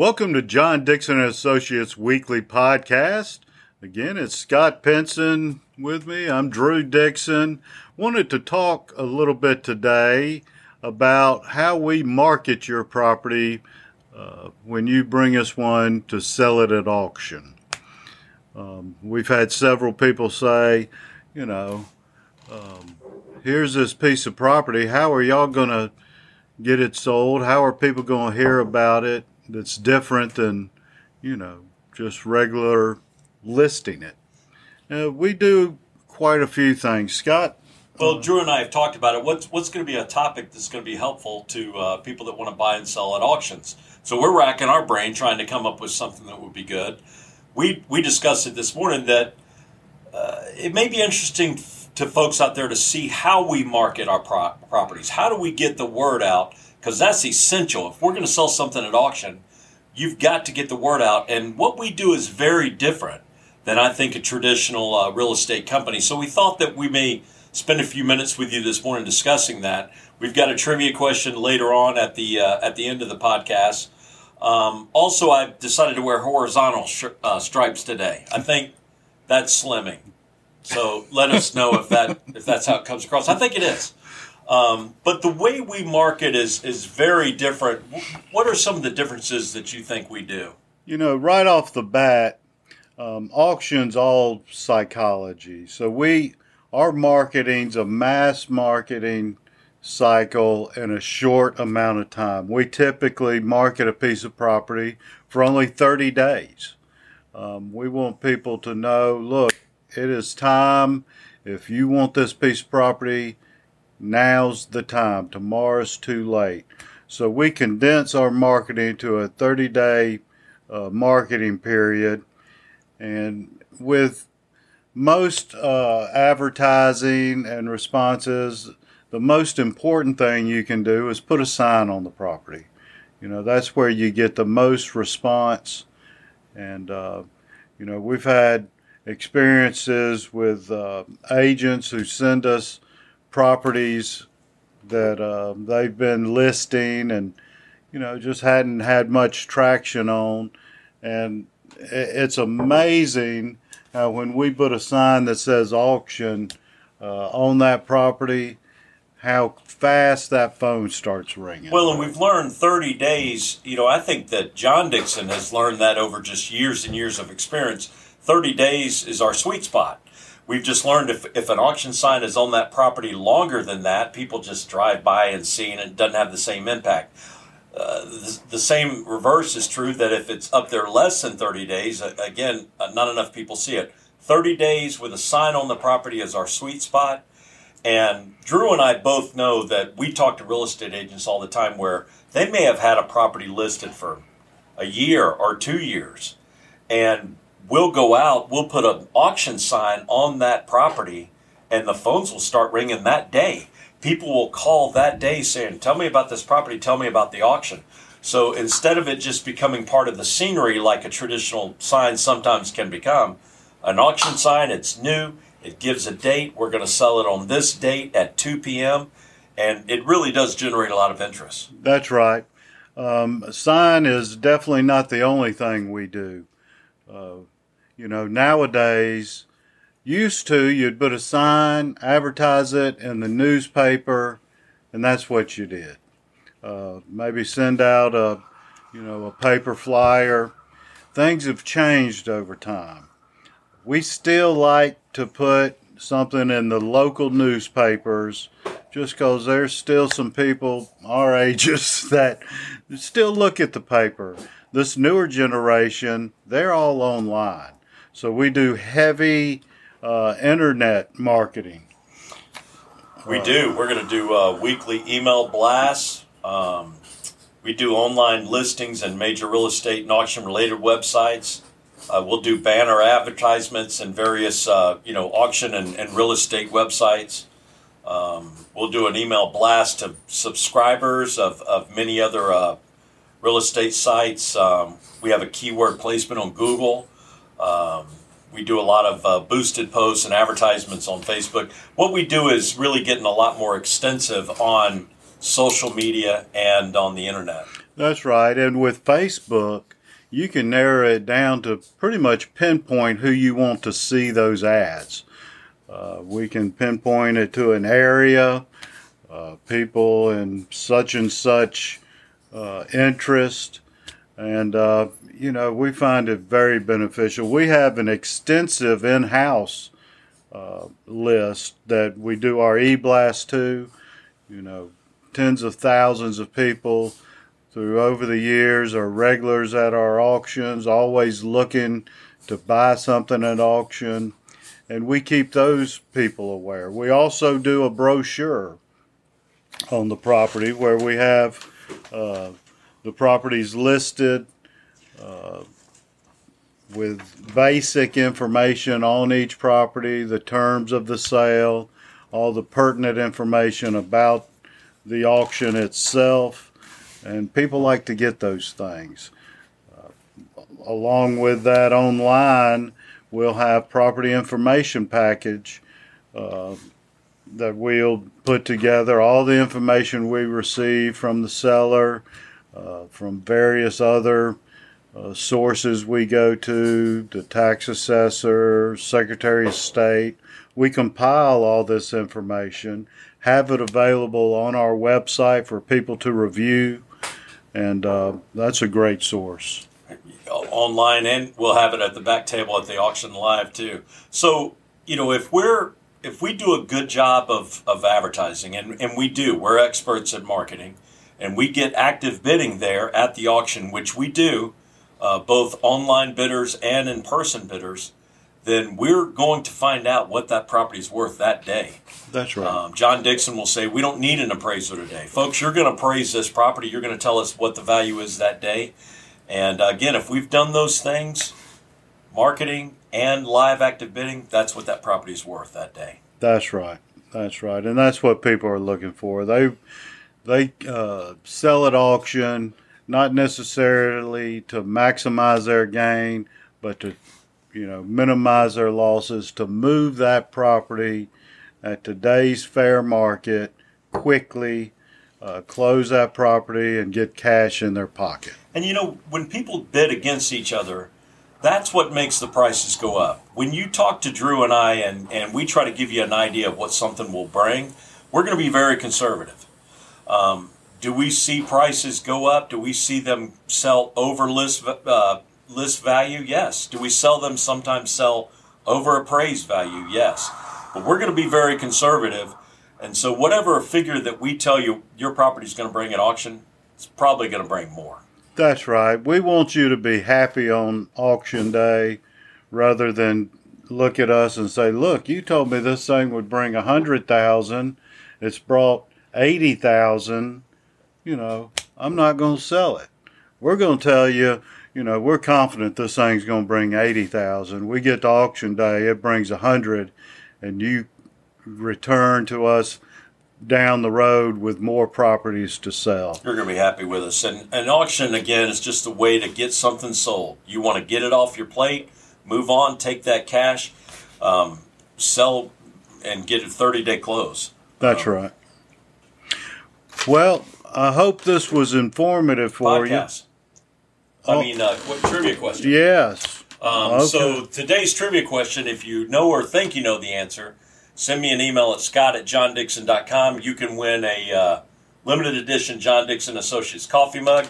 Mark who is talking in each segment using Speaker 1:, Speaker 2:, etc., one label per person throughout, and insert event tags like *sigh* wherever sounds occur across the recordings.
Speaker 1: Welcome to John Dixon Associates Weekly Podcast. Again, it's Scott Penson with me. I'm Drew Dixon. Wanted to talk a little bit today about how we market your property uh, when you bring us one to sell it at auction. Um, we've had several people say, you know, um, here's this piece of property. How are y'all going to get it sold? How are people going to hear about it that's different than, you know, just regular listing it? Uh, we do quite a few things. Scott?
Speaker 2: Well, Drew and I have talked about it. What's, what's going to be a topic that's going to be helpful to uh, people that want to buy and sell at auctions? So we're racking our brain trying to come up with something that would be good. We, we discussed it this morning that uh, it may be interesting to folks out there to see how we market our pro- properties. How do we get the word out? Because that's essential. If we're going to sell something at auction, you've got to get the word out. And what we do is very different than I think a traditional uh, real estate company. So we thought that we may spend a few minutes with you this morning discussing that. We've got a trivia question later on at the uh, at the end of the podcast. Um, also, I've decided to wear horizontal sh- uh, stripes today. I think that's slimming. So let us know if that if that's how it comes across. I think it is. Um, but the way we market is is very different. What are some of the differences that you think we do?
Speaker 1: You know, right off the bat, um, auctions all psychology. So we our marketing's a mass marketing cycle in a short amount of time. We typically market a piece of property for only 30 days. Um, we want people to know, look, it is time. If you want this piece of property, now's the time. Tomorrow's too late. So we condense our marketing to a 30 day uh, marketing period. And with most uh, advertising and responses, the most important thing you can do is put a sign on the property. You know, that's where you get the most response. And, uh, you know, we've had experiences with uh, agents who send us properties that uh, they've been listing and you know just hadn't had much traction on and it's amazing when we put a sign that says auction uh, on that property how fast that phone starts ringing.
Speaker 2: Well, and we've learned 30 days. You know, I think that John Dixon has learned that over just years and years of experience. 30 days is our sweet spot. We've just learned if, if an auction sign is on that property longer than that, people just drive by and see, and it doesn't have the same impact. Uh, the, the, same reverse is true that if it's up there less than 30 days, again, uh, not enough people see it. 30 days with a sign on the property is our sweet spot. And Drew and I both know that we talk to real estate agents all the time where they may have had a property listed for a year or two years. And we'll go out, we'll put an auction sign on that property, and the phones will start ringing that day. People will call that day saying, Tell me about this property, tell me about the auction. So instead of it just becoming part of the scenery like a traditional sign sometimes can become, an auction sign, it's new, it gives a date. We're going to sell it on this date at 2 p.m. And it really does generate a lot of interest.
Speaker 1: That's right. Um, sign is definitely not the only thing we do. Uh, you know, nowadays, used to, you'd put a sign, advertise it in the newspaper, and that's what you did. Uh, maybe send out a, you know, a paper flyer. Things have changed over time. We still like to put something in the local newspapers just because there's still some people our ages *laughs* that still look at the paper. This newer generation, they're all online. So we do heavy uh, internet marketing.
Speaker 2: We do. We're going to do uh, weekly email blasts. Um, we do online listings and major real estate and auction related websites. Uh, we'll do banner advertisements and various, uh, you know, auction and, and, real estate websites. Um, we'll do an email blast to subscribers of, of many other uh, real estate sites. Um, we have a keyword placement on Google. Um, we do a lot of uh, boosted posts and advertisements on Facebook. What we do is really getting a lot more extensive on social media and on the internet.
Speaker 1: That's right. And with Facebook, you can narrow it down to pretty much pinpoint who you want to see those ads. Uh, we can pinpoint it to an area, uh, people in such and such uh, interest, and uh, you know we find it very beneficial. We have an extensive in-house uh, list that we do our e-blast to. You know, tens of thousands of people through over the years are regulars at our auctions, always looking to buy something at auction, and we keep those people aware. We also do a brochure on the property where we have uh, the properties listed uh, with basic information on each property, the terms of the sale, all the pertinent information about the auction itself, and people like to get those things. Uh, along with that, online, we'll have property information package uh, that we'll put together all the information we receive from the seller, uh, from various other uh, sources we go to, the tax assessor, secretary of state. We compile all this information, have it available on our website for people to review, and uh, that's a great source.
Speaker 2: Online, and we'll have it at the back table at the auction live too. So, you know, if we're if we do a good job of, of advertising, and, and we do, we're experts at marketing, and we get active bidding there at the auction, which we do, uh, both online bidders and in person bidders, then we're going to find out what that property is worth that day.
Speaker 1: That's right.
Speaker 2: Um, John Dixon will say, We don't need an appraiser today. Folks, you're going to appraise this property. You're going to tell us what the value is that day. And uh, again, if we've done those things, marketing and live active bidding, that's what that property is worth that day.
Speaker 1: That's right. That's right. And that's what people are looking for. They they uh, sell at auction not necessarily to maximize their gain, but to you know minimize their losses to move that property at today's fair market quickly uh, close that property and get cash in their pocket.
Speaker 2: And you know when people bid against each other that's what makes the prices go up. When you talk to drew and i and, and we try to give you an idea of what something will bring we're going to be very conservative. Um, do we see prices go up? Do we see them sell over list uh, list value? Yes. Do we sell them sometimes sell over appraised value? Yes. But we're going to be very conservative, and so whatever figure that we tell you your property is going to bring at auction, it's probably going to bring more.
Speaker 1: That's right. We want you to be happy on auction day, rather than look at us and say, "Look, you told me this thing would bring a hundred thousand. It's brought eighty thousand you know, I'm not going to sell it. We're going to tell you, you know, we're confident this thing's going to bring 80,000. We get to auction day, it brings 100 and you return to us down the road with more properties to sell.
Speaker 2: You're going to be happy with us. And an auction, again, is just a way to get something sold. You want to get it off your plate, move on, take that cash, um, sell, and get a 30 day close.
Speaker 1: That's um, right. Well, I hope this was informative for
Speaker 2: Podcast. you. I oh. mean, uh, what trivia question?
Speaker 1: Yes.
Speaker 2: Um, okay. So today's trivia question, if you know or think you know the answer, send me an email at scott at johndixon.com. You can win a uh, limited edition John Dixon Associates coffee mug.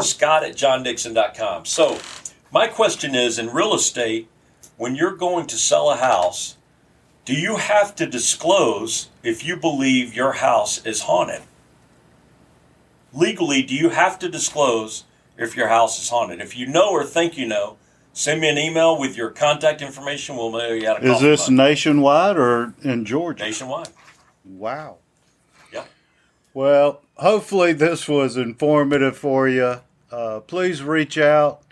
Speaker 2: Scott at johndixon.com. So my question is, in real estate, when you're going to sell a house, do you have to disclose if you believe your house is haunted? legally, do you have to disclose if your house is haunted? If you know or think you know, send me an email with your contact information. We'll mail you out a
Speaker 1: Is this nationwide or in Georgia?
Speaker 2: Nationwide.
Speaker 1: Wow.
Speaker 2: Yeah.
Speaker 1: Well, hopefully this was informative for you. Uh, please reach out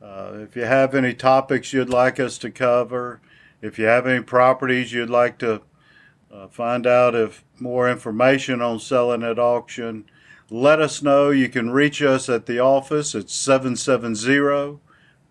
Speaker 1: uh, if you have any topics you'd like us to cover. If you have any properties you'd like to uh, find out if more information on selling at auction, let us know. You can reach us at the office at 770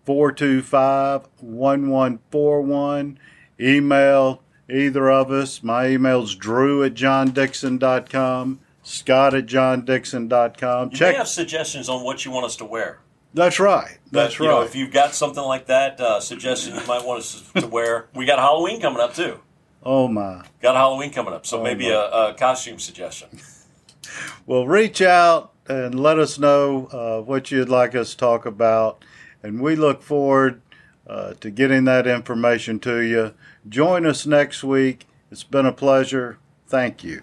Speaker 1: 425 1141. Email either of us. My email's drew at johndixon.com. Scott at johndixon.com.
Speaker 2: You
Speaker 1: Check.
Speaker 2: may have suggestions on what you want us to wear.
Speaker 1: That's right. That's
Speaker 2: But,
Speaker 1: right.
Speaker 2: Know, if you've got something like that, uh, suggestion you might want us *laughs* to wear. We got Halloween coming up too.
Speaker 1: oh my.
Speaker 2: Got Halloween coming up, so
Speaker 1: Oh,
Speaker 2: maybe a, a costume suggestion.
Speaker 1: Well, reach out and let us know uh, what you'd like us to talk about, and we look forward uh, to getting that information to you. Join us next week. It's been a pleasure. Thank you.